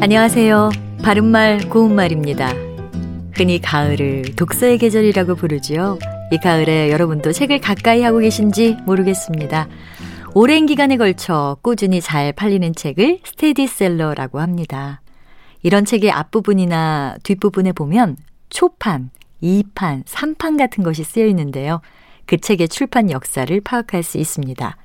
안녕하세요. 바른말 고운말입니다. 흔히 가을을 독서의 계절이라고 부르지요. 이 가을에 여러분도 책을 가까이 하고 계신지 모르겠습니다. 오랜 기간에 걸쳐 꾸준히 잘 팔리는 책을 스테디셀러라고 합니다. 이런 책의 앞부분이나 뒷부분에 보면 초판, 2판, 3판 같은 것이 쓰여 있는데요. 그 책의 출판 역사를 파악할 수 있습니다.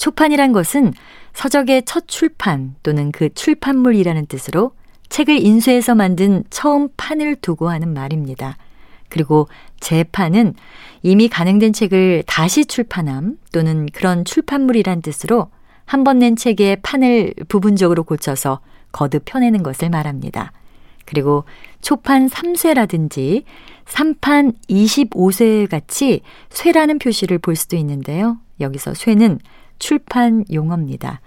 초판이란 것은 서적의 첫 출판 또는 그 출판물이라는 뜻으로 책을 인쇄해서 만든 처음 판을 두고 하는 말입니다. 그리고 재판은 이미 간행된 책을 다시 출판함 또는 그런 출판물이란 뜻으로 한 번 낸 책의 판을 부분적으로 고쳐서 거듭 펴내는 것을 말합니다. 그리고 초판 3쇄라든지 3판 25쇄 같이 쇄라는 표시를 볼 수도 있는데요. 여기서 쇄는 출판 용어입니다.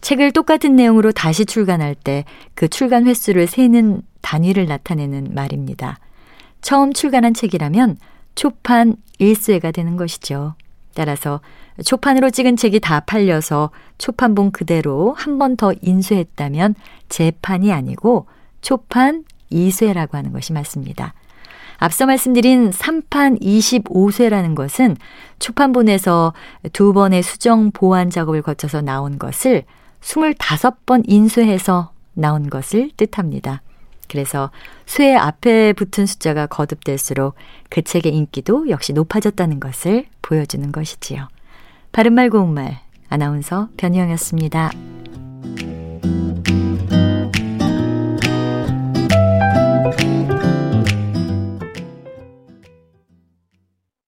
책을 똑같은 내용으로 다시 출간할 때 그 출간 횟수를 세는 단위를 나타내는 말입니다. 처음 출간한 책이라면 초판 1쇄가 되는 것이죠. 따라서 초판으로 찍은 책이 다 팔려서 초판본 그대로 한 번 더 인쇄했다면 재판이 아니고 초판 2쇄라고 하는 것이 맞습니다. 앞서 말씀드린 3판 25쇄라는 것은 초판본에서 두 번의 수정 보완 작업을 거쳐서 나온 것을 25번 인쇄해서 나온 것을 뜻합니다. 그래서 쇠 앞에 붙은 숫자가 거듭될수록 그 책의 인기도 역시 높아졌다는 것을 보여주는 것이지요. 바른말 고운말 아나운서 변희영이었습니다.